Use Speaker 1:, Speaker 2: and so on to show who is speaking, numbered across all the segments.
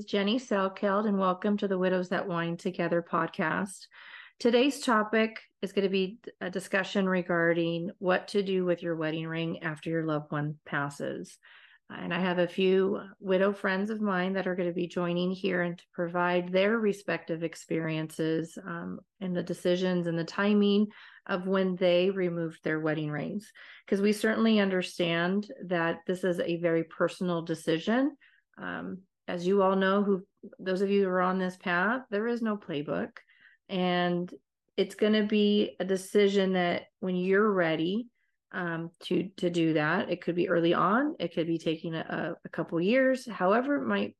Speaker 1: is Jenny Selkeld, and welcome to the Widows That Wine Together podcast. Today's topic is going to be a discussion regarding what to do with your wedding ring after your loved one passes. And I have a few widow friends of mine that are going to be joining here and to provide their respective experiences um, and the decisions and the timing of when they removed their wedding rings. Because we certainly understand that this is a very personal decision. Um, as you all know, who those of you who are on this path, there is no playbook. And it's going to be a decision that when you're ready, um, to to do that. It could be early on. It could be taking a, a couple years. However it might,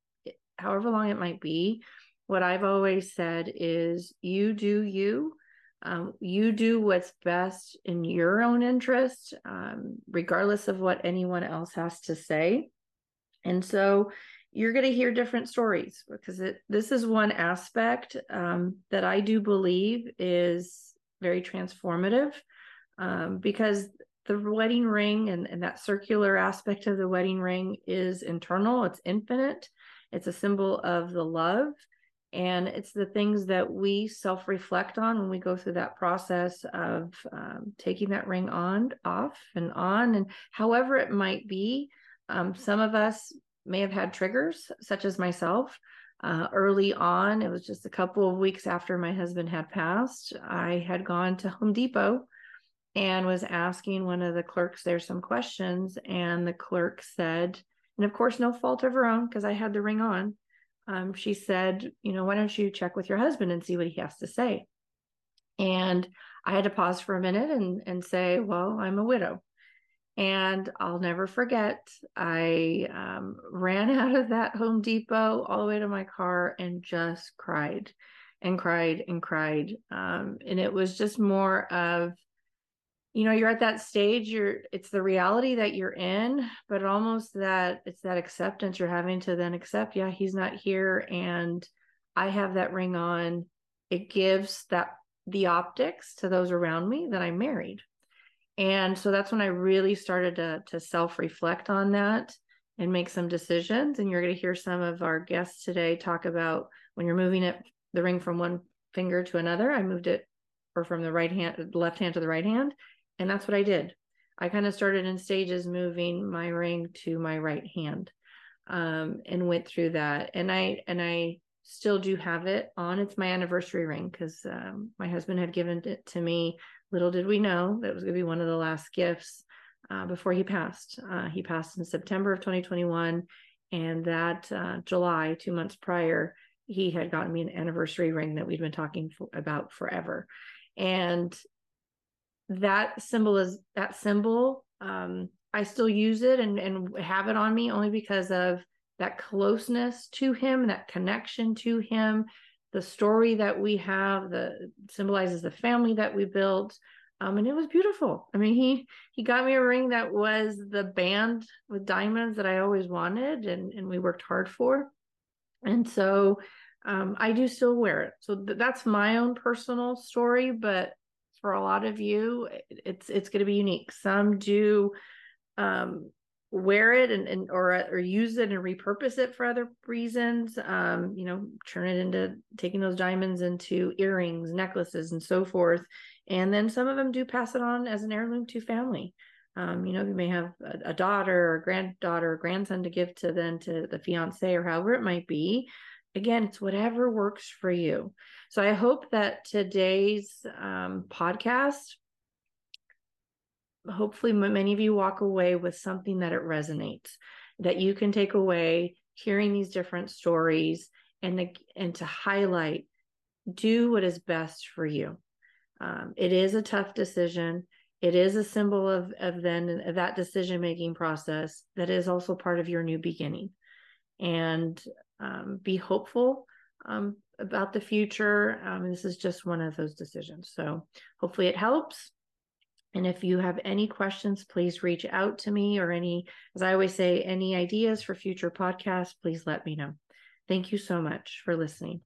Speaker 1: however long it might be. What I've always said is, you do you. Um, you do what's best in your own interest, um, regardless of what anyone else has to say. And so you're going to hear different stories because it, this is one aspect um, that I do believe is very transformative um, because the wedding ring and, and that circular aspect of the wedding ring is internal, it's infinite, it's a symbol of the love. And it's the things that we self reflect on when we go through that process of um, taking that ring on, off, and on. And however it might be, um, some of us may have had triggers, such as myself. Uh, early on, it was just a couple of weeks after my husband had passed, I had gone to Home Depot and was asking one of the clerks there some questions. And the clerk said, and of course, no fault of her own because I had the ring on. Um, she said, you know, why don't you check with your husband and see what he has to say? And I had to pause for a minute and, and say, well, I'm a widow. And I'll never forget, I um, ran out of that Home Depot all the way to my car and just cried and cried and cried. Um, and it was just more of, you know you're at that stage you're it's the reality that you're in but almost that it's that acceptance you're having to then accept yeah he's not here and i have that ring on it gives that the optics to those around me that i'm married and so that's when i really started to to self reflect on that and make some decisions and you're going to hear some of our guests today talk about when you're moving it the ring from one finger to another i moved it or from the right hand left hand to the right hand and that's what I did. I kind of started in stages moving my ring to my right hand um, and went through that. And I and I still do have it on. It's my anniversary ring because um, my husband had given it to me. Little did we know that was going to be one of the last gifts uh, before he passed. Uh, he passed in September of 2021, and that uh, July, two months prior, he had gotten me an anniversary ring that we'd been talking about forever. And that symbol is that symbol um i still use it and and have it on me only because of that closeness to him that connection to him the story that we have the symbolizes the family that we built um, and it was beautiful. I mean he he got me a ring that was the band with diamonds that i always wanted and and we worked hard for. And so um, i do still wear it. So th- that's my own personal story but for a lot of you it's it's going to be unique. Some do um, wear it and, and or or use it and repurpose it for other reasons um, you know turn it into taking those diamonds into earrings necklaces and so forth. And then some of them do pass it on as an heirloom to family. Um, you know you may have a, a daughter or a granddaughter or grandson to give to then to the fiance or however it might be. Again, it's whatever works for you. So I hope that today's um, podcast, hopefully, many of you walk away with something that it resonates, that you can take away hearing these different stories and the, and to highlight do what is best for you. Um, it is a tough decision. It is a symbol of of then of that decision making process that is also part of your new beginning. And um, be hopeful um, about the future. Um, this is just one of those decisions. So hopefully it helps. And if you have any questions, please reach out to me or any, as I always say, any ideas for future podcasts, please let me know. Thank you so much for listening.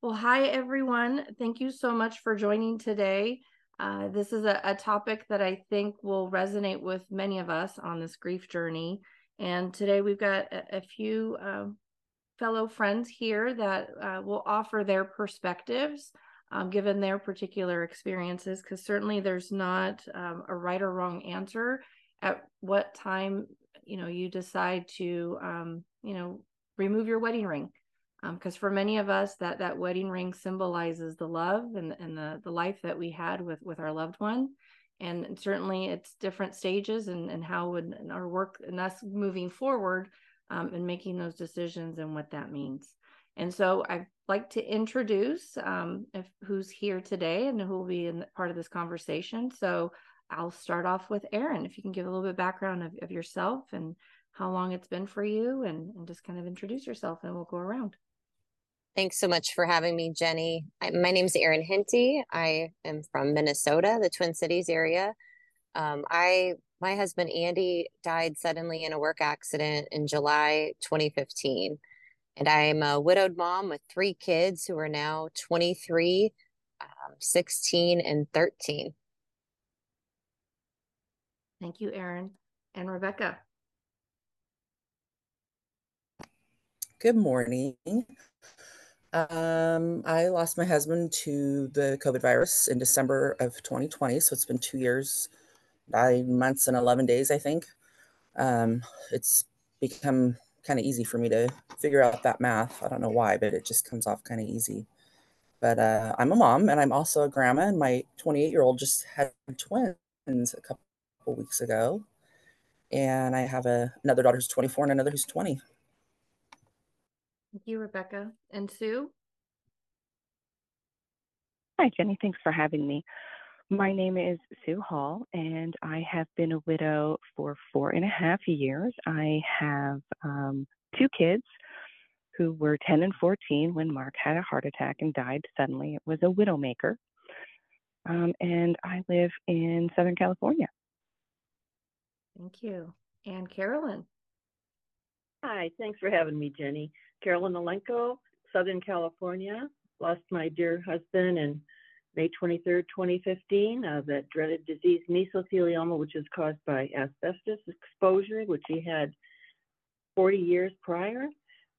Speaker 1: Well, hi, everyone. Thank you so much for joining today. Uh, this is a, a, topic that I think will resonate with many of us on this grief journey. And today we've got a, a few uh, fellow friends here that uh, will offer their perspectives um, given their particular experiences, because certainly there's not um, a right or wrong answer at what time you know you decide to um, you know remove your wedding ring. Because um, for many of us that that wedding ring symbolizes the love and, and the the life that we had with with our loved one and certainly it's different stages and and how would our work and us moving forward um, and making those decisions and what that means. And so i'd like to introduce um, if, who's here today and who will be in part of this conversation. So i'll start off with erin if you can give a little bit of background of, of yourself and how long it's been for you and, and just kind of introduce yourself and we'll go around
Speaker 2: Thanks so much for having me, Jenny. I, my name is Erin Henty. I am from Minnesota, the Twin Cities area. Um, I my husband Andy died suddenly in a work accident in July 2015, and I'm a widowed mom with three kids who are now 23, um, 16, and 13.
Speaker 1: Thank you, Erin and Rebecca.
Speaker 3: Good morning. Um, I lost my husband to the COVID virus in December of 2020. So it's been two years, nine months, and 11 days, I think. Um, it's become kind of easy for me to figure out that math. I don't know why, but it just comes off kind of easy. But uh, I'm a mom and I'm also a grandma, and my 28 year old just had twins a couple weeks ago. And I have a, another daughter who's 24 and another who's 20.
Speaker 1: Thank you, Rebecca. And Sue?
Speaker 4: Hi, Jenny. Thanks for having me. My name is Sue Hall, and I have been a widow for four and a half years. I have um, two kids who were 10 and 14 when Mark had a heart attack and died suddenly. It was a widowmaker. Um, and I live in Southern California.
Speaker 1: Thank you. And Carolyn?
Speaker 5: Hi, thanks for having me, Jenny. Carolyn Alenko, Southern California. Lost my dear husband in May 23rd, 2015, uh, that dreaded disease mesothelioma, which is caused by asbestos exposure, which he had 40 years prior.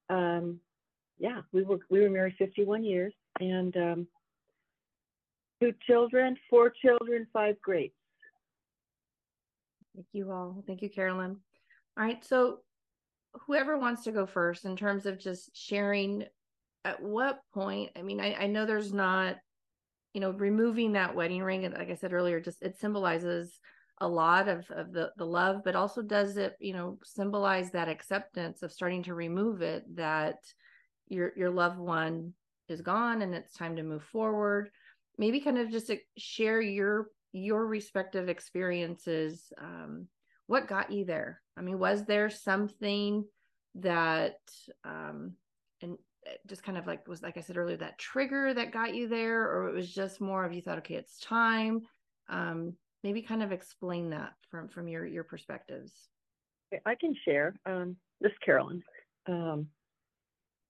Speaker 5: Um, yeah, we were we were married 51 years, and um, two children, four children, five greats.
Speaker 1: Thank you all. Thank you, Carolyn. All right, so whoever wants to go first in terms of just sharing at what point i mean i, I know there's not you know removing that wedding ring and like i said earlier just it symbolizes a lot of, of the, the love but also does it you know symbolize that acceptance of starting to remove it that your your loved one is gone and it's time to move forward maybe kind of just share your your respective experiences um, what got you there? I mean, was there something that um and uh, just kind of like was like I said earlier that trigger that got you there or it was just more of you thought okay, it's time. Um maybe kind of explain that from from your your perspectives.
Speaker 5: I can share. Um this Carolyn. Um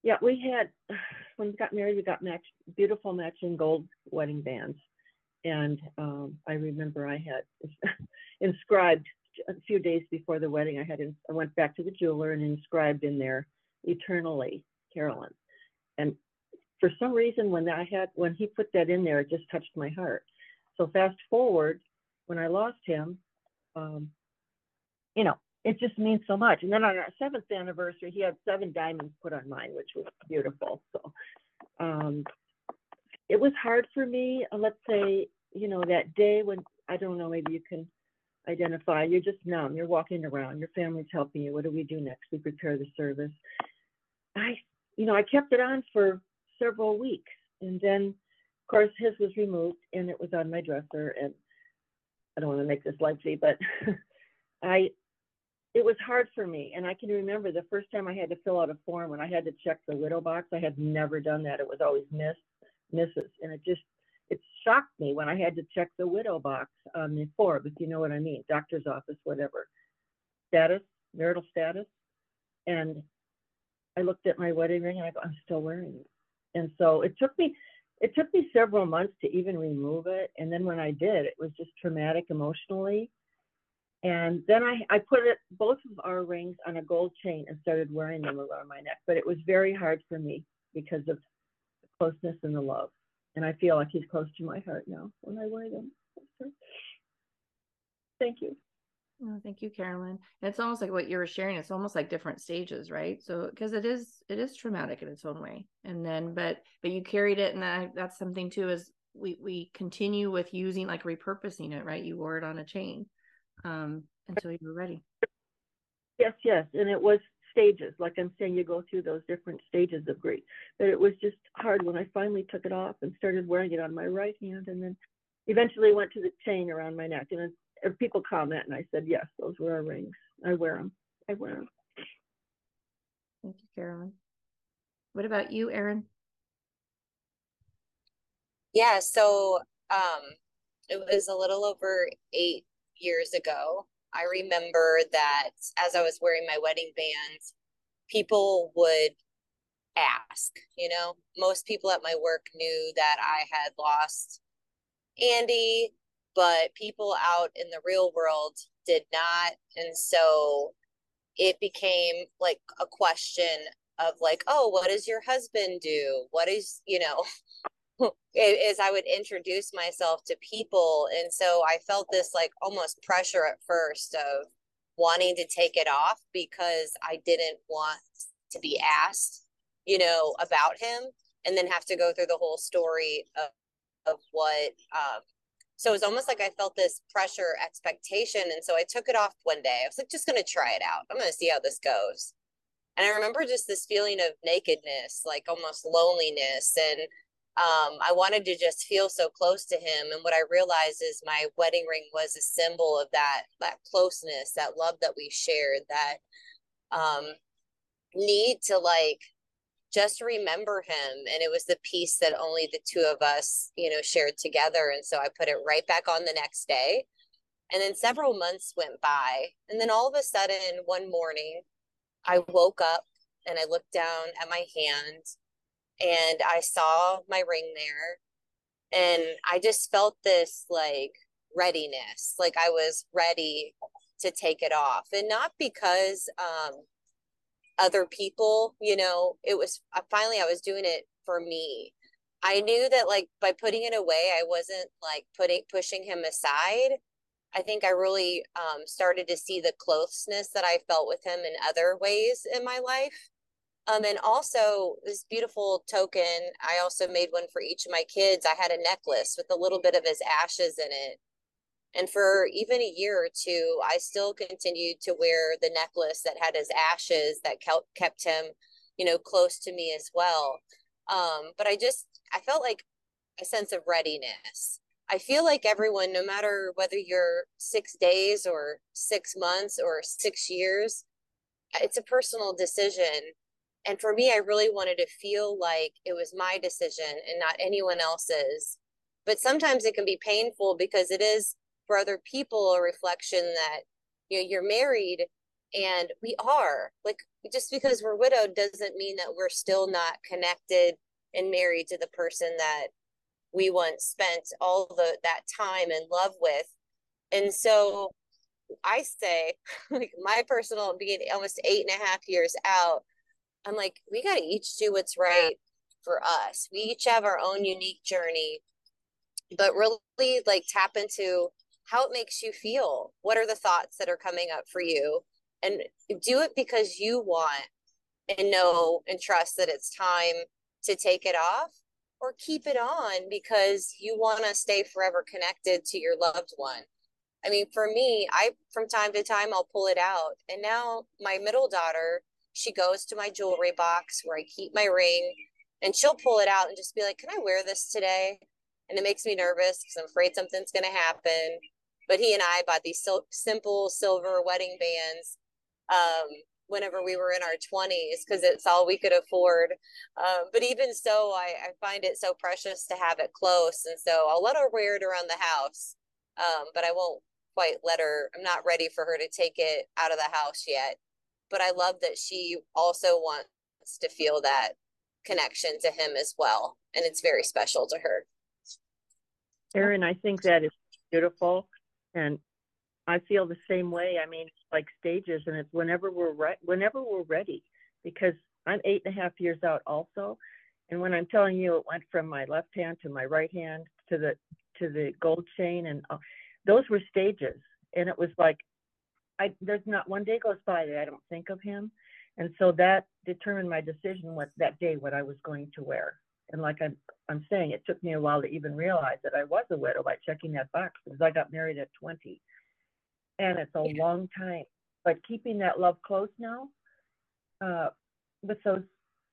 Speaker 5: yeah, we had when we got married, we got match beautiful matching gold wedding bands. And um, I remember I had inscribed a few days before the wedding, I had I went back to the jeweler and inscribed in there eternally Carolyn. And for some reason, when I had when he put that in there, it just touched my heart. So fast forward, when I lost him, um, you know, it just means so much. And then on our seventh anniversary, he had seven diamonds put on mine, which was beautiful. So um, it was hard for me. Uh, let's say, you know, that day when I don't know, maybe you can identify. You're just numb. You're walking around. Your family's helping you. What do we do next? We prepare the service. I, you know, I kept it on for several weeks, and then, of course, his was removed, and it was on my dresser. And I don't want to make this lengthy, but I, it was hard for me. And I can remember the first time I had to fill out a form when I had to check the widow box. I had never done that. It was always Miss, Mrs. And it just it shocked me when I had to check the widow box on the form, if you know what I mean, doctor's office, whatever, status, marital status. And I looked at my wedding ring and I go, I'm still wearing it. And so it took me, it took me several months to even remove it. And then when I did, it was just traumatic emotionally. And then I, I put it both of our rings on a gold chain and started wearing them around my neck. But it was very hard for me because of the closeness and the love. And I feel like he's close to my heart now when I wear them. Thank you.
Speaker 1: Oh, thank you, Carolyn. It's almost like what you were sharing. It's almost like different stages, right? So because it is it is traumatic in its own way. And then but but you carried it and that, that's something too is we we continue with using like repurposing it, right? You wore it on a chain um until you were ready.
Speaker 5: Yes, yes. And it was stages. Like I'm saying, you go through those different stages of grief. But it was just hard when I finally took it off and started wearing it on my right hand and then eventually went to the chain around my neck. And if people comment and I said, yes, those were our rings. I wear them. I wear them.
Speaker 1: Thank you, Carolyn. What about you, Erin?
Speaker 2: Yeah, so um, it was a little over eight years ago. I remember that as I was wearing my wedding band, people would ask, you know, most people at my work knew that I had lost Andy but people out in the real world did not. And so it became like a question of like, oh, what does your husband do? What is, you know, as I would introduce myself to people. And so I felt this like almost pressure at first of wanting to take it off because I didn't want to be asked, you know, about him and then have to go through the whole story of, of what um, so it was almost like I felt this pressure expectation. And so I took it off one day. I was like, just going to try it out. I'm going to see how this goes. And I remember just this feeling of nakedness, like almost loneliness. And um, I wanted to just feel so close to him. And what I realized is my wedding ring was a symbol of that, that closeness, that love that we shared, that um, need to like just remember him and it was the piece that only the two of us you know shared together and so i put it right back on the next day and then several months went by and then all of a sudden one morning i woke up and i looked down at my hand and i saw my ring there and i just felt this like readiness like i was ready to take it off and not because um other people you know it was uh, finally i was doing it for me. I knew that like by putting it away i wasn't like putting pushing him aside. I think i really um, started to see the closeness that i felt with him in other ways in my life um, and also this beautiful token i also made one for each of my kids i had a necklace with a little bit of his ashes in it and for even a year or two, I still continued to wear the necklace that had his ashes that kept him, you know, close to me as well. Um, but I just, I felt like a sense of readiness. I feel like everyone, no matter whether you're six days or six months or six years, it's a personal decision. And for me, I really wanted to feel like it was my decision and not anyone else's. But sometimes it can be painful because it is for other people a reflection that you know you're married and we are like just because we're widowed doesn't mean that we're still not connected and married to the person that we once spent all the that time and love with and so i say like my personal being almost eight and a half years out i'm like we got to each do what's right for us we each have our own unique journey but really like tap into how it makes you feel. What are the thoughts that are coming up for you? And do it because you want and know and trust that it's time to take it off or keep it on because you want to stay forever connected to your loved one. I mean, for me, I from time to time I'll pull it out. And now my middle daughter, she goes to my jewelry box where I keep my ring and she'll pull it out and just be like, "Can I wear this today?" And it makes me nervous because I'm afraid something's going to happen but he and I bought these sil- simple silver wedding bands um, whenever we were in our 20s because it's all we could afford. Um, but even so, I, I, find it so precious to have it close. And so I'll let her wear it around the house, um, but I won't quite let her, I'm not ready for her to take it out of the house yet. But I love that she also wants to feel that connection to him as well. And it's very special to her.
Speaker 5: Erin, I think that is beautiful. And I feel the same way. I mean, it's like stages, and it's whenever we're right, whenever we're ready, because I'm eight and a half years out also. And when I'm telling you, it went from my left hand to my right hand to the to the gold chain, and uh, those were stages. And it was like, I there's not one day goes by that I don't think of him, and so that determined my decision what that day what I was going to wear. And like I'm I'm saying, it took me a while to even realize that I was a widow by checking that box because I got married at 20, and it's a yeah. long time. But keeping that love close now, uh, with those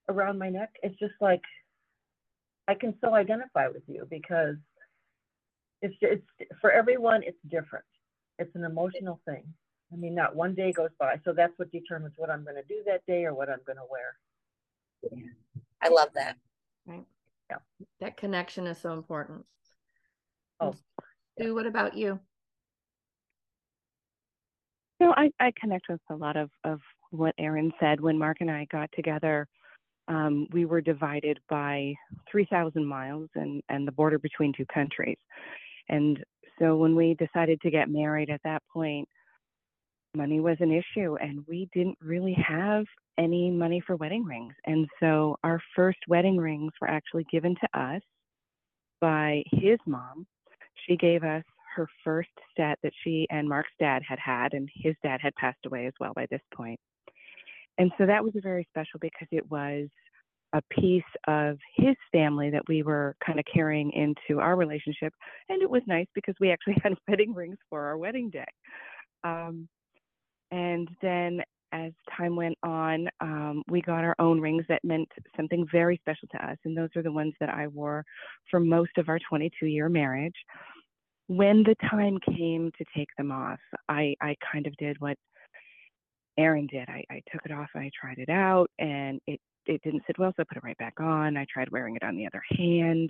Speaker 5: around my neck, it's just like I can so identify with you because it's it's for everyone it's different. It's an emotional thing. I mean, not one day goes by, so that's what determines what I'm going to do that day or what I'm going to wear.
Speaker 2: Yeah. I love that.
Speaker 1: Right. Yeah. That connection is so important.
Speaker 5: Oh.
Speaker 1: Sue, what about you?
Speaker 4: No, I, I connect with a lot of, of what Erin said. When Mark and I got together, um, we were divided by 3,000 miles and, and the border between two countries. And so when we decided to get married at that point, money was an issue and we didn't really have any money for wedding rings. And so our first wedding rings were actually given to us by his mom. She gave us her first set that she and Mark's dad had had, and his dad had passed away as well by this point. And so that was very special because it was a piece of his family that we were kind of carrying into our relationship. And it was nice because we actually had wedding rings for our wedding day. Um, and then as time went on, um, we got our own rings that meant something very special to us. And those are the ones that I wore for most of our 22 year marriage. When the time came to take them off, I, I kind of did what Erin did. I, I took it off and I tried it out and it, it didn't sit well, so I put it right back on. I tried wearing it on the other hand.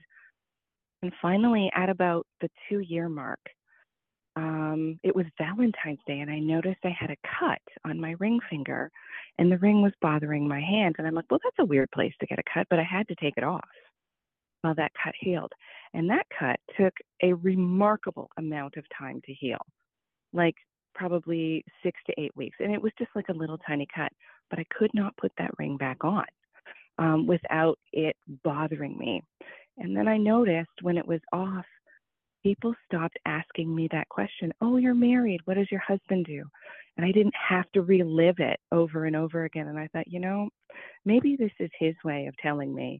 Speaker 4: And finally, at about the two year mark, um, it was Valentine's Day, and I noticed I had a cut on my ring finger, and the ring was bothering my hand. And I'm like, well, that's a weird place to get a cut, but I had to take it off while that cut healed. And that cut took a remarkable amount of time to heal, like probably six to eight weeks. And it was just like a little tiny cut, but I could not put that ring back on um, without it bothering me. And then I noticed when it was off, people stopped asking me that question Oh, you're married. What does your husband do? And I didn't have to relive it over and over again. And I thought, you know, maybe this is his way of telling me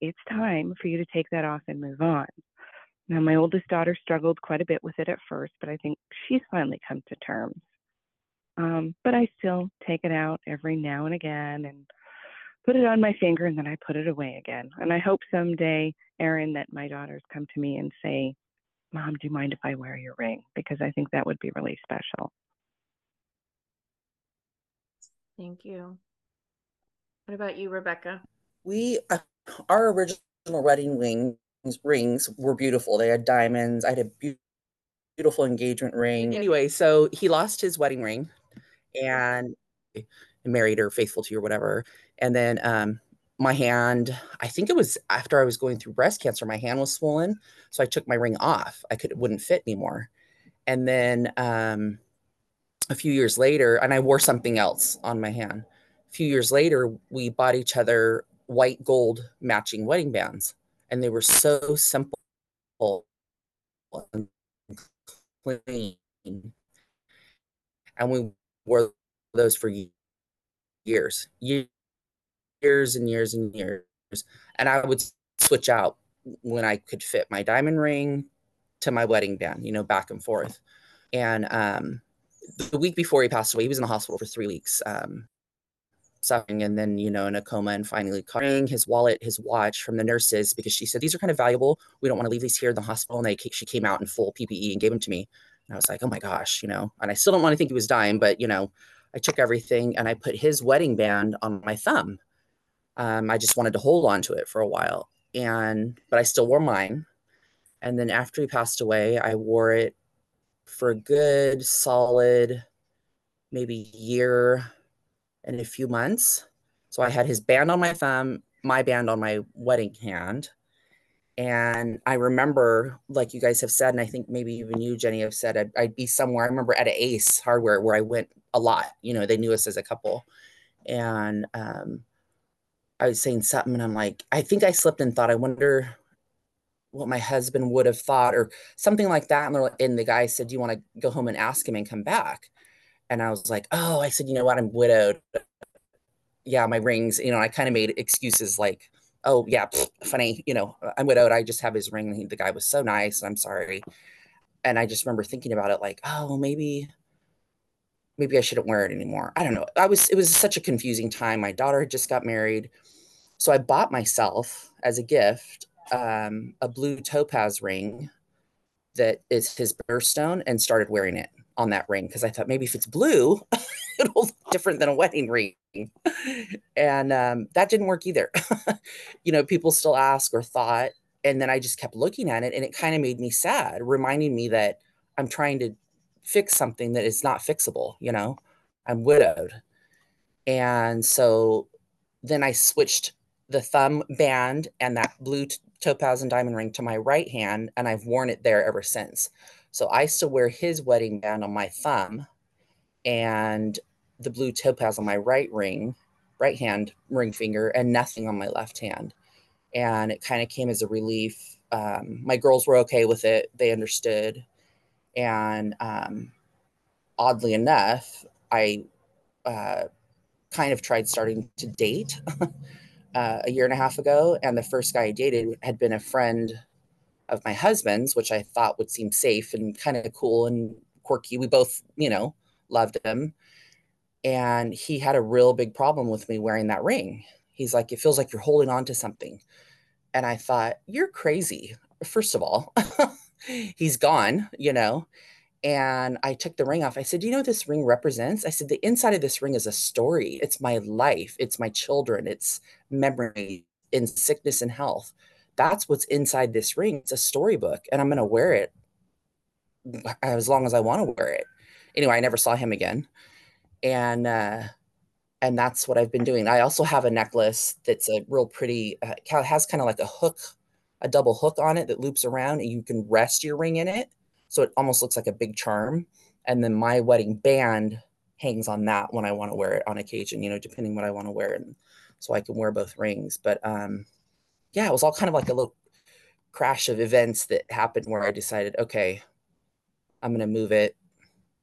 Speaker 4: it's time for you to take that off and move on. Now, my oldest daughter struggled quite a bit with it at first, but I think she's finally come to terms. Um, but I still take it out every now and again and put it on my finger and then I put it away again. And I hope someday, Erin, that my daughters come to me and say, Mom, do you mind if I wear your ring? Because I think that would be really special.
Speaker 1: Thank you. What about you, Rebecca?
Speaker 3: We, uh, our original wedding rings, rings were beautiful. They had diamonds. I had a beautiful engagement ring. Anyway, so he lost his wedding ring and married or faithful to you or whatever. And then um, my hand, I think it was after I was going through breast cancer, my hand was swollen. So I took my ring off. I could, it wouldn't fit anymore. And then um, a few years later, and I wore something else on my hand. A few years later, we bought each other white gold matching wedding bands. And they were so simple and clean. And we wore those for years, years years and years and years. And I would switch out when I could fit my diamond ring to my wedding band, you know, back and forth. And um, the week before he passed away, he was in the hospital for three weeks, um, suffering, and then you know in a coma, and finally cutting his wallet, his watch from the nurses because she said these are kind of valuable. We don't want to leave these here in the hospital. And they she came out in full PPE and gave them to me. And I was like, oh my gosh, you know. And I still don't want to think he was dying, but you know, I took everything and I put his wedding band on my thumb um, I just wanted to hold on to it for a while. And, but I still wore mine. And then after he passed away, I wore it for a good solid, maybe year and a few months. So I had his band on my thumb my band on my wedding hand. And I remember, like you guys have said, and I think maybe even you, Jenny, have said, I'd, I'd be somewhere. I remember at a Ace Hardware where I went a lot. You know, they knew us as a couple, and um, I was saying something, and I'm like, I think I slipped and thought, I wonder what my husband would have thought, or something like that. And, and the guy said, Do you want to go home and ask him and come back? And I was like, Oh, I said, you know what? I'm widowed. Yeah, my rings. You know, I kind of made excuses like oh yeah, pfft, funny, you know, I'm widowed. I just have his ring. He, the guy was so nice. I'm sorry. And I just remember thinking about it like, oh, maybe, maybe I shouldn't wear it anymore. I don't know. I was, it was such a confusing time. My daughter had just got married. So I bought myself as a gift um, a blue topaz ring that is his birthstone and started wearing it on that ring because I thought maybe if it's blue, it'll look different than a wedding ring. And um, that didn't work either. you know, people still ask or thought. And then I just kept looking at it and it kind of made me sad, reminding me that I'm trying to fix something that is not fixable. You know, I'm widowed. And so then I switched the thumb band and that blue topaz and diamond ring to my right hand, and I've worn it there ever since. So I still wear his wedding band on my thumb and the blue topaz on my right ring, right hand ring finger, and nothing on my left hand. And it kind of came as a relief. Um, my girls were okay with it, they understood. And um, oddly enough, I uh, kind of tried starting to date uh, a year and a half ago. And the first guy I dated had been a friend of my husband's, which I thought would seem safe and kind of cool and quirky. We both, you know, loved him. And he had a real big problem with me wearing that ring. He's like, it feels like you're holding on to something. And I thought, you're crazy. First of all, he's gone, you know. And I took the ring off. I said, Do you know what this ring represents? I said, The inside of this ring is a story. It's my life, it's my children, it's memory in sickness and health that's what's inside this ring. It's a storybook, and I'm going to wear it as long as I want to wear it. Anyway, I never saw him again, and uh, and that's what I've been doing. I also have a necklace that's a real pretty. Uh, has kind of like a hook, a double hook on it that loops around, and you can rest your ring in it, so it almost looks like a big charm. And then my wedding band hangs on that when I want to wear it on occasion. You know, depending what I want to wear, and so I can wear both rings. But um, yeah, it was all kind of like a little crash of events that happened where I decided, okay, I'm going to move it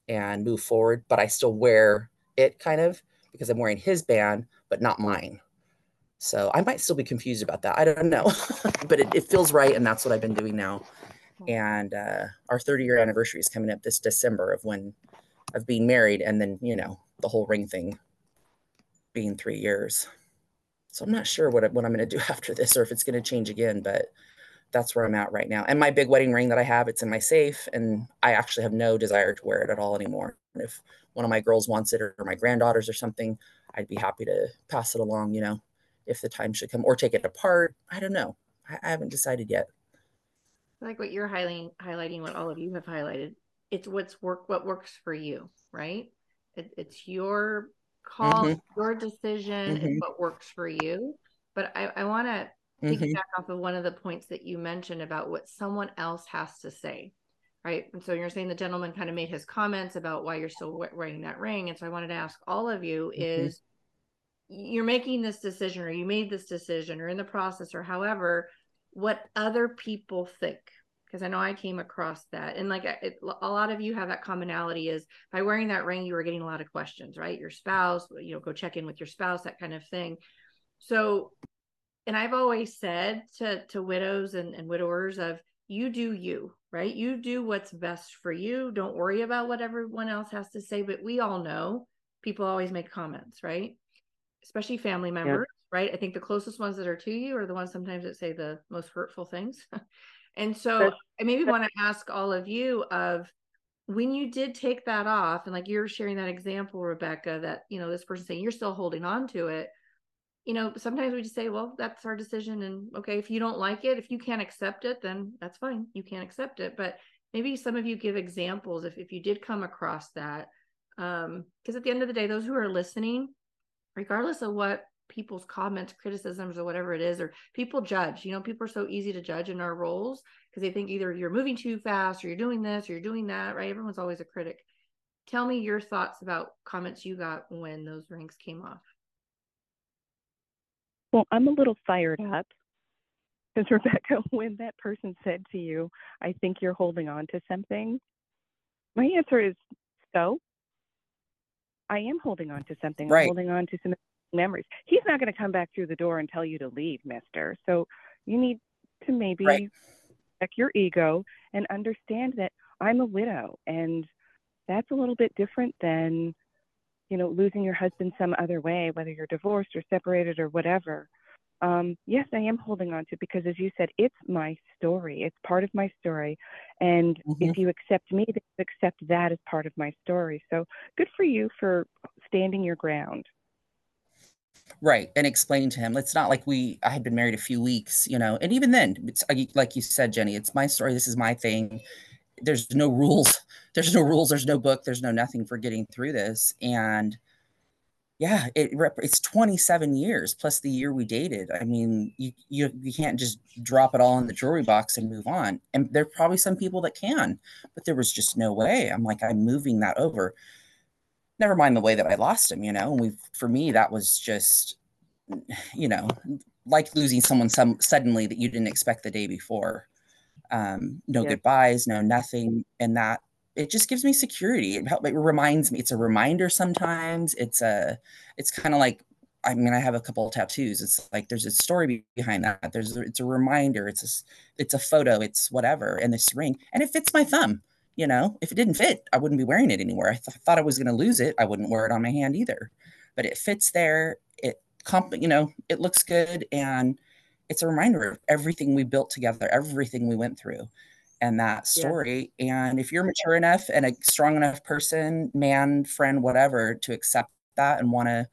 Speaker 3: and move forward, but I still wear it kind of because I'm wearing his band, but not mine. So I might still be confused about that. I don't know, but it, it, feels right. And that's what I've been doing now. And uh, our 30 year anniversary is coming up this December of when of being married. And then, you know, the whole ring thing being three years. So I'm not sure what, what I'm going to do after this or if it's going to change again, but that's where I'm at right now. And my big wedding ring that I have, it's in my safe, and I actually have no desire to wear it at all anymore. And if one of my girls wants it or my granddaughters or something, I'd be happy to pass it along, you know, if the time should come or take it apart. I don't know. I, I haven't decided yet.
Speaker 1: Like what you're highlighting, highlighting what all of you have highlighted. It's what's work, what works for you, right? It, it's your call mm-hmm. your decision mm-hmm. and what works for you. But I, I want to mm-hmm. piggyback off of one of the points that you mentioned about what someone else has to say. Right. And so you're saying the gentleman kind of made his comments about why you're still wearing that ring. And so I wanted to ask all of you mm-hmm. is you're making this decision or you made this decision or in the process or however, what other people think because I know I came across that. And like it, a lot of you have that commonality is by wearing that ring, you were getting a lot of questions, right? Your spouse, you know, go check in with your spouse, that kind of thing. So, and I've always said to, to widows and, and widowers of you do you, right? You do what's best for you. Don't worry about what everyone else has to say. But we all know people always make comments, right? Especially family members, yeah. right? I think the closest ones that are to you are the ones sometimes that say the most hurtful things. And so I maybe want to ask all of you of when you did take that off and like you're sharing that example, Rebecca, that, you know, this person saying you're still holding on to it. You know, sometimes we just say, well, that's our decision. And okay, if you don't like it, if you can't accept it, then that's fine. You can't accept it. But maybe some of you give examples if, if you did come across that. Um, because at the end of the day, those who are listening, regardless of what people's comments, criticisms, or whatever it is, or people judge. You know, people are so easy to judge in our roles because they think either you're moving too fast or you're doing this or you're doing that, right? Everyone's always a critic. Tell me your thoughts about comments you got when those rings came off.
Speaker 4: Well, I'm a little fired up because, Rebecca, when that person said to you, I think you're holding on to something, my answer is so. I am holding on to something.
Speaker 3: Right.
Speaker 4: I'm holding on to some memories. He's not going to come back through the door and tell you to leave, mister. So you need to maybe
Speaker 3: Right.
Speaker 4: check your ego and understand that I'm a widow and that's a little bit different than you know losing your husband some other way whether you're divorced or separated or whatever um, yes i am holding on to because as you said it's my story it's part of my story and if you accept me then you accept that as part of my story so good for you for standing your ground
Speaker 3: Right. And explaining to him, it's not like we, I had been married a few weeks, you know, and even then, it's like- like you said, Jenny, it's my story. This is my thing. There's no rules. There's no rules. There's no book. There's no nothing for getting through this. And yeah, it rep- it's 27 years plus the year we dated. I mean, you, you you can't just drop it all in the jewelry box and move on. And there are probably some people that can, but there was just no way. I'm like, I'm moving that over never mind the way that I lost him, you know. And we for me that was just you know, like losing someone some suddenly that you didn't expect the day before. Um, no
Speaker 5: Yeah.
Speaker 3: goodbyes, no nothing, and that it just gives me security. It it reminds me. It's a reminder sometimes. It's a it's kind of like I mean, I have a couple of tattoos. It's like there's a story behind that. There's it's a reminder. It's a it's a photo. It's whatever. And this ring, and it fits my thumb. You know, if it didn't fit, I wouldn't be wearing it anymore. I th- thought I was going to lose it. I wouldn't wear it on my hand either. But it fits there. It comp, you know, it looks good, and it's a reminder of everything we built together, everything we went through, and that
Speaker 5: Yeah.
Speaker 3: story. And if you're mature enough and a strong enough person, man, friend, whatever, to accept that and want to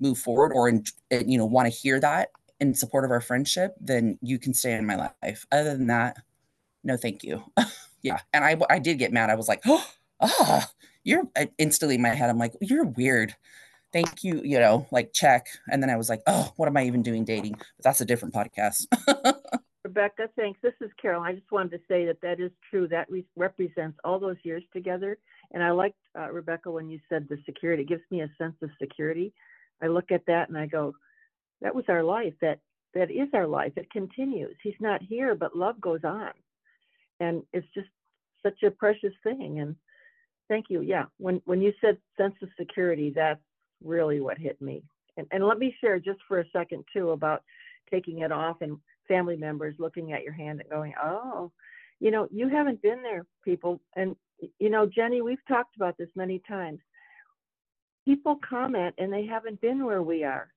Speaker 3: move forward, or in, you know, want to hear that in support of our friendship, then you can stay in my life. Other than that, no, thank you. yeah, and I I did get mad. I was like, oh, ah, you're instantly in my head. I'm like, you're weird. Thank you, you know, like check. And then I was like, oh, what am I even doing dating? But that's a different podcast.
Speaker 5: Rebecca, thanks. This is Carol. I just wanted to say that that is true. That re- represents all those years together. And I liked, uh, Rebecca, when you said the security. It gives me a sense of security. I look at that and I go, that was our life. That that is our life. It continues. He's not here, but love goes on. And it's just such a precious thing. And thank you. Yeah. When when you said sense of security, that's really what hit me. And and let me share just for a second too about taking it off and family members looking at your hand and going, oh, you know, you haven't been there, people. And, you know, Jenny, we've talked about this many times. People comment and they haven't been where we are.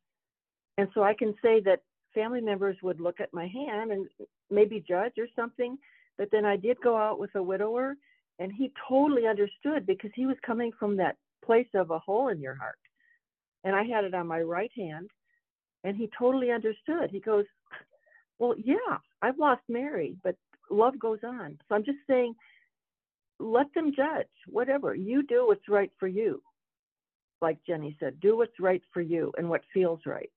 Speaker 5: And so I can say that family members would look at my hand and maybe judge or something. But then I did go out with a widower and he totally understood because he was coming from that place of a hole in your heart. And I had it on my right hand and he totally understood. He goes, well, yeah, I've lost Mary, but love goes on. So I'm just saying, let them judge, whatever. You do what's right for you. Like Jenny said, do what's right for you and what feels right.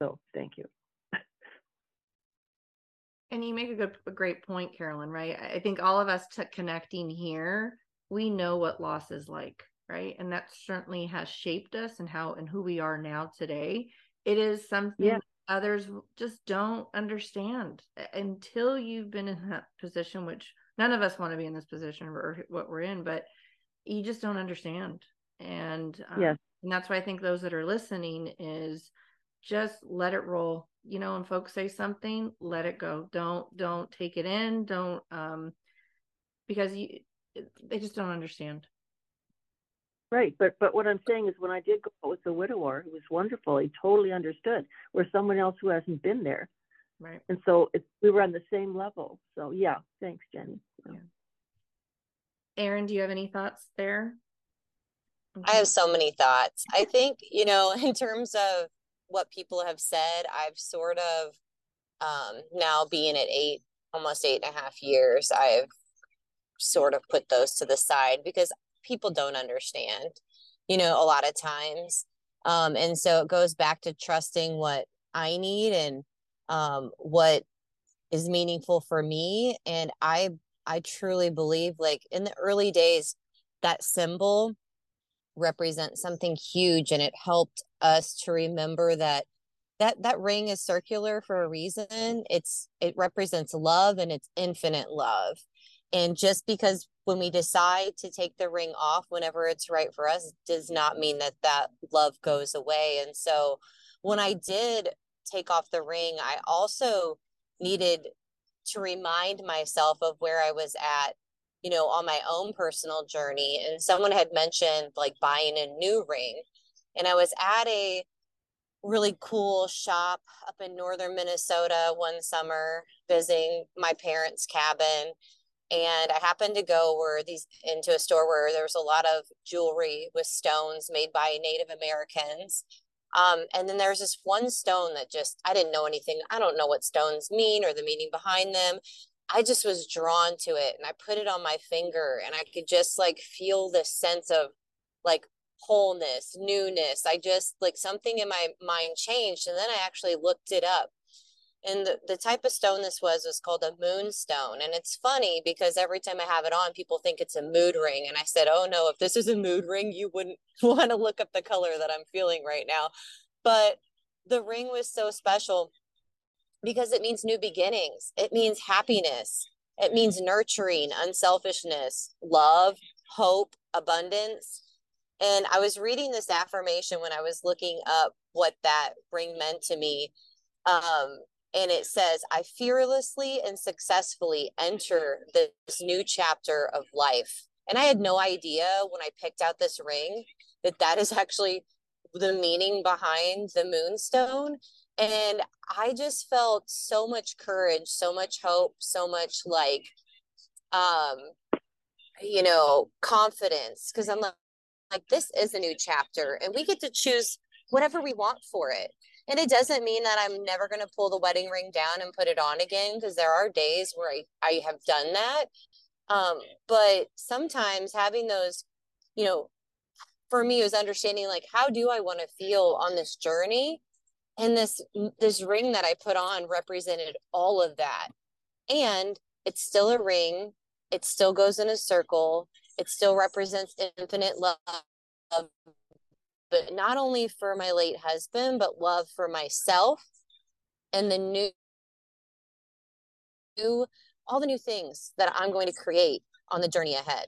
Speaker 5: So thank you.
Speaker 1: And you make a good, a great point, Carolyn. Right? I think all of us t- connecting here, we know what loss is like, right? And that certainly has shaped us and how and who we are now today. It is something
Speaker 5: Yeah.
Speaker 1: Others just don't understand until you've been in that position, which none of us want to be in this position or what we're in, but you just don't understand. And um,
Speaker 5: Yes.
Speaker 1: and that's why I think those that are listening is just let it roll you know when folks say something let it go don't don't take it in don't um because you they just don't understand
Speaker 5: Right. But but what I'm saying is when I did go out with the widower, it was wonderful. He totally understood. Where someone else who hasn't been there.
Speaker 1: right
Speaker 5: And so it, we were on the same level. So yeah, thanks, Jenny.
Speaker 1: Erin do you have any thoughts there
Speaker 2: I have so many thoughts. I think, you know, in terms of what people have said, I've sort of um now being at eight, almost eight and a half years, I've sort of put those to the side because people don't understand. You know, a lot of times Um, and so it goes back to trusting what I need and um, what is meaningful for me. And I I truly believe like in the early days, that symbol represents something huge and it helped us to remember that that that ring is circular for a reason it's it represents love and it's infinite love and just because when we decide to take the ring off whenever it's right for us does not mean that that love goes away. And so when i did take off the ring i also needed to remind myself of where i was at you know on my own personal journey. And someone had mentioned like buying a new ring. And i was at a really cool shop up in northern Minnesota one summer visiting my parents' cabin. And I happened to go where these into a store where there was a lot of jewelry with stones made by Native Americans. Um, and then there's this one stone that just I didn't know anything. I don't know what stones mean or the meaning behind them. I just was drawn to it and I put it on my finger and I could just like feel this sense of like wholeness, newness. I just like something in my mind changed. And then I actually looked it up. And the, the type of stone this was was called a moonstone. And it's funny because every time I have it on, people think it's a mood ring. And I said, Oh no, if this is a mood ring, you wouldn't want to look up the color that I'm feeling right now. But the ring was so special because it means new beginnings, it means happiness, it means nurturing, unselfishness, love, hope, abundance and I was reading this affirmation when I was looking up what that ring meant to me. Um, and it says, I fearlessly and successfully enter this new chapter of life. And I had no idea when I picked out this ring that that is actually the meaning behind the moonstone. And I just felt so much courage, so much hope, so much like, um, you know, confidence. Cause I'm like, like this is a new chapter and we get to choose whatever we want for it and it doesn't mean that i'm never going to pull the wedding ring down and put it on again because there are days where I, I have done that. Um, but sometimes having those you know for me was understanding like how do i want to feel on this journey? And this this ring that i put on represented all of that. And it's still a ring it still goes in a circle it still represents infinite love but not only for my late husband but love for myself and the new new all the new things that i'm going to create on the journey ahead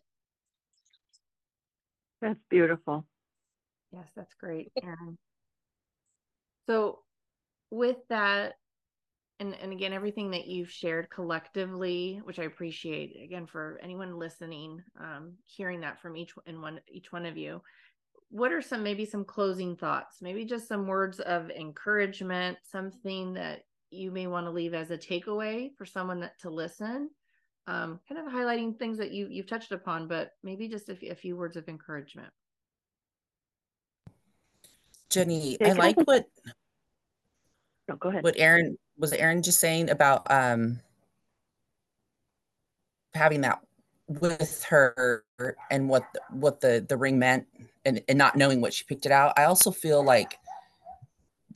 Speaker 5: That's beautiful.
Speaker 1: Yes, that's great, Erin. So with that, and and again, everything that you've shared collectively, which I appreciate, again for anyone listening, um, hearing that from each and one each one of you. What are some maybe some closing thoughts? Maybe just some words of encouragement, something that you may want to leave as a takeaway for someone that to listen. Um, kind of highlighting things that you you've touched upon, but maybe just a, f- a few words of encouragement.
Speaker 3: Jenny, I like what
Speaker 5: No, go ahead.
Speaker 3: what Erin was Erin just saying about um having that with her and what the, what the the ring meant and, and not knowing what she picked it out. I also feel like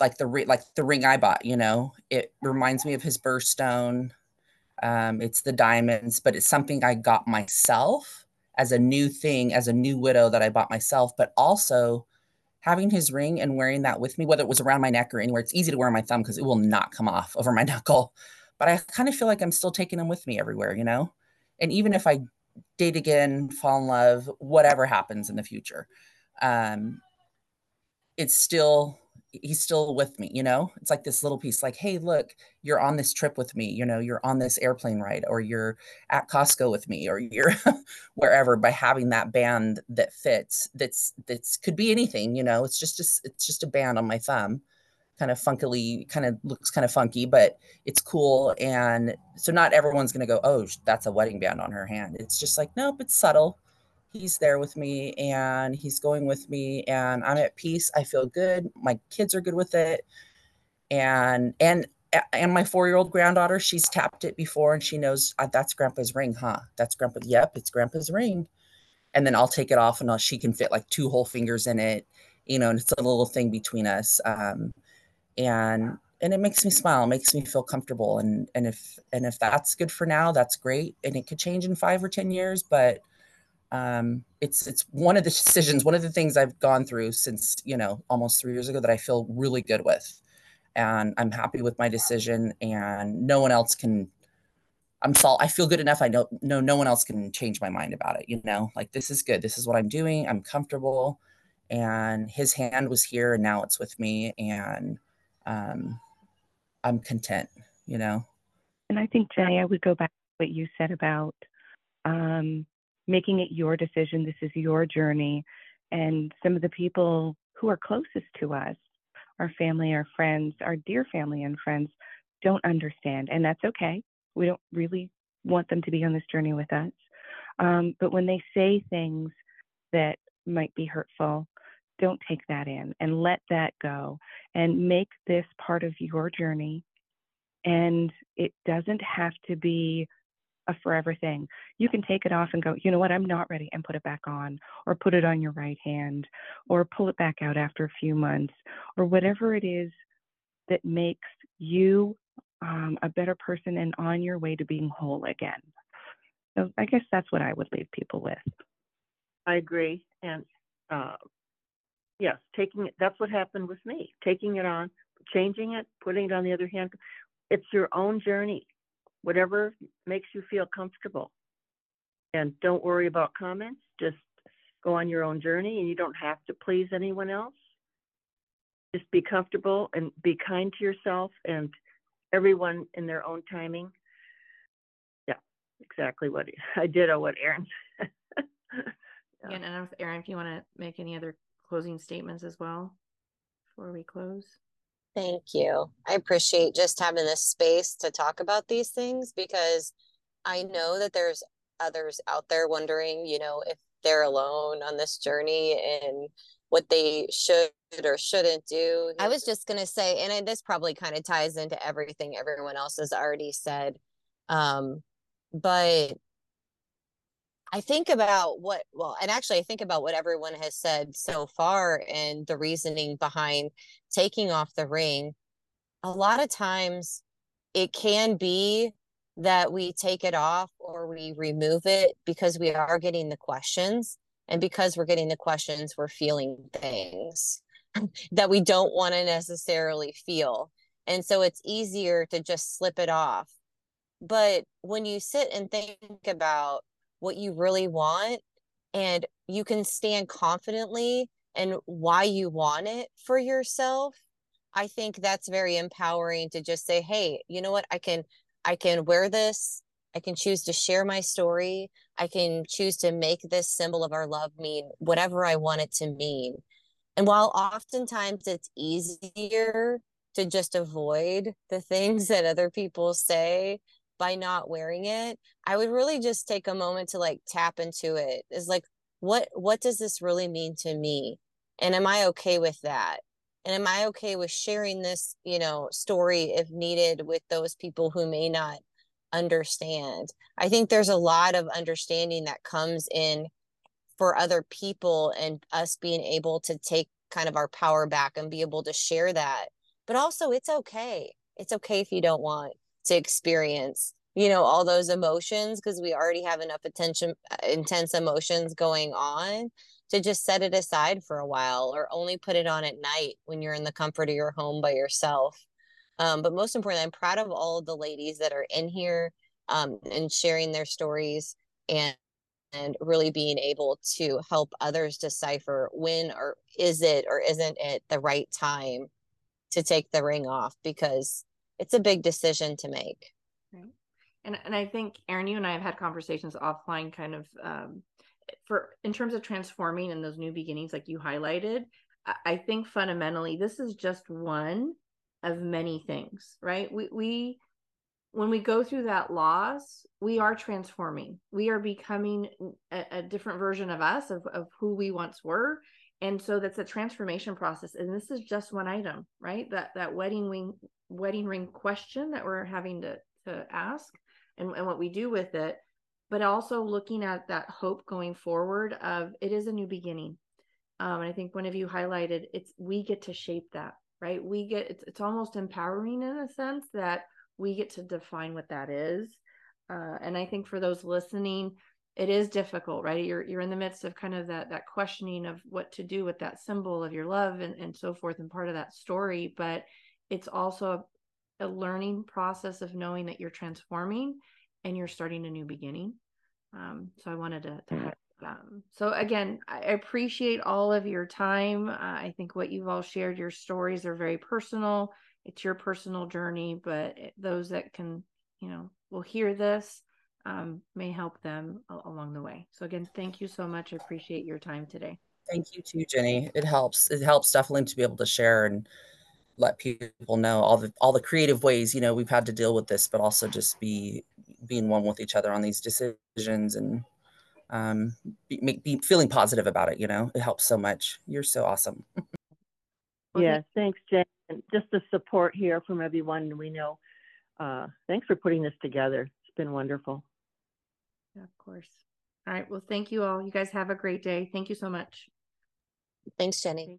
Speaker 3: like the like the ring I bought, you know, it reminds me of his birthstone. Um, it's the diamonds, but it's something I got myself as a new thing, as a new widow that I bought myself, but also having his ring and wearing that with me, whether it was around my neck or anywhere, it's easy to wear on my thumb because it will not come off over my knuckle. But I kind of feel like I'm still taking him with me everywhere, you know? And even if I date again, fall in love, whatever happens in the future, um, it's still, he's still with me, you know? It's like this little piece, like, hey, look, you're on this trip with me, you know, you're on this airplane ride, or you're at Costco with me, or you're wherever by having that band that fits that's that's could be anything you know? It's just a, it's just a band on my thumb kind of funkily kind of looks kind of funky but it's cool and so not everyone's going to go oh that's a wedding band on her hand. It's just like nope it's subtle. He's there with me and he's going with me and i'm at peace. I feel good. My kids are good with it. And and and my four-year-old granddaughter she's tapped it before and she knows uh, that's grandpa's ring huh? That's grandpa yep it's grandpa's ring. And then i'll take it off and I'll, she can fit like two whole fingers in it you know, and it's a little thing between us. Um, and and it makes me smile, makes me feel comfortable. And and if and if that's good for now, that's great. And it could change in five or ten years, but um, it's it's one of the decisions, one of the things I've gone through since you know almost three years ago that I feel really good with, and I'm happy with my decision. And no one else can. I'm sol- I feel good enough. I know no no one else can change my mind about it. You know, like this is good. This is what I'm doing. I'm comfortable, and his hand was here, and now it's with me, and um, I'm content. You know.
Speaker 4: And I think Jenny, I would go back to what you said about um, making it your decision. This is your journey. And some of the people who are closest to us, our family, our friends, our dear family and friends, don't understand. And that's okay. We don't really want them to be on this journey with us. Um, but when they say things that might be hurtful, don't take that in and let that go and make this part of your journey. And it doesn't have to be a forever thing. You can take it off and go, you know what, I'm not ready, and put it back on, or put it on your right hand, or pull it back out after a few months, or whatever it is that makes you um, a better person and on your way to being whole again. So I guess that's what I would leave people with.
Speaker 5: I agree. And uh, yes, taking it, that's what happened with me. Taking it on, changing it, putting it on the other hand. It's your own journey whatever makes you feel comfortable. And don't worry about comments, just go on your own journey and you don't have to please anyone else. Just be comfortable and be kind to yourself and everyone in their own timing. Yeah, exactly what I did or what
Speaker 1: Erin yeah. and I don't know if Erin, if you want to make any other closing statements as well before we close.
Speaker 2: Thank you. I appreciate just having this space to talk about these things because I know that there's others out there wondering, you know, if they're alone on this journey and what they should or shouldn't do. I was just going to say, and this probably kind of ties into everything everyone else has already said. Um, but I think about what, well, and actually, I think about what everyone has said so far and the reasoning behind taking off the ring. A lot of times it can be that we take it off or we remove it because we are getting the questions. And because we're getting the questions, we're feeling things that we don't want to necessarily feel. And so it's easier to just slip it off. But when you sit and think about what you really want and you can stand confidently and why you want it for yourself i think that's very empowering to just say hey you know what? I can i can wear this. I can choose to share my story. I can choose to make this symbol of our love mean whatever i want it to mean. And while oftentimes it's easier to just avoid the things that other people say by not wearing it i would really just take a moment to like tap into it is like what what does this really mean to me? And am i okay with that? And am i okay with sharing this you know story if needed with those people who may not understand? I think there's a lot of understanding that comes in for other people and us being able to take kind of our power back and be able to share that. But also it's okay. It's okay if you don't want to experience you know all those emotions because we already have enough attention intense emotions going on to just set it aside for a while or only put it on at night when you're in the comfort of your home by yourself. Um, but most importantly i'm proud of all of the ladies that are in here um, and sharing their stories and and really being able to help others decipher when or is it or isn't it the right time to take the ring off because it's a big decision to make.
Speaker 1: Right. And and I think Erin, you and I have had conversations offline, kind of um, for in terms of transforming and those new beginnings, like you highlighted. I think fundamentally this is just one of many things, right? We we when we go through that loss, we are transforming. We are becoming a, a different version of us, of, of who we once were and so that's a transformation process and this is just one item right that that wedding ring wedding ring question that we're having to to ask and, and what we do with it but also looking at that hope going forward of it is a new beginning Um, and I think one of you highlighted it's we get to shape that, right? We get it's it's almost empowering in a sense that we get to define what that is. Uh, and I think for those listening, it is difficult, right? You're you're in the midst of kind of that that questioning of what to do with that symbol of your love and, and so forth and part of that story, but it's also a, a learning process of knowing that you're transforming and you're starting a new beginning. Um, so I wanted to, to highlight um, so again, I appreciate all of your time. Uh, I think what you've all shared, your stories are very personal. It's your personal journey, but it, those that can, you know, will hear this um, may help them along the way. So again, thank you so much. I appreciate your time today.
Speaker 3: Thank you too, Jenny. It helps. It helps definitely to be able to share and let people know all the all the creative ways you know we've had to deal with this, but also just be being one with each other on these decisions and um, be, make, be feeling positive about it. You know, it helps so much. You're so awesome.
Speaker 1: Well,
Speaker 5: Yeah, thanks, Jen. And just the support here from everyone we know. Uh, thanks for putting this together. It's been wonderful.
Speaker 1: Yeah, of course. All right. Well, thank you all. You guys have a great day. Thank you so much.
Speaker 2: Thanks, Jenny.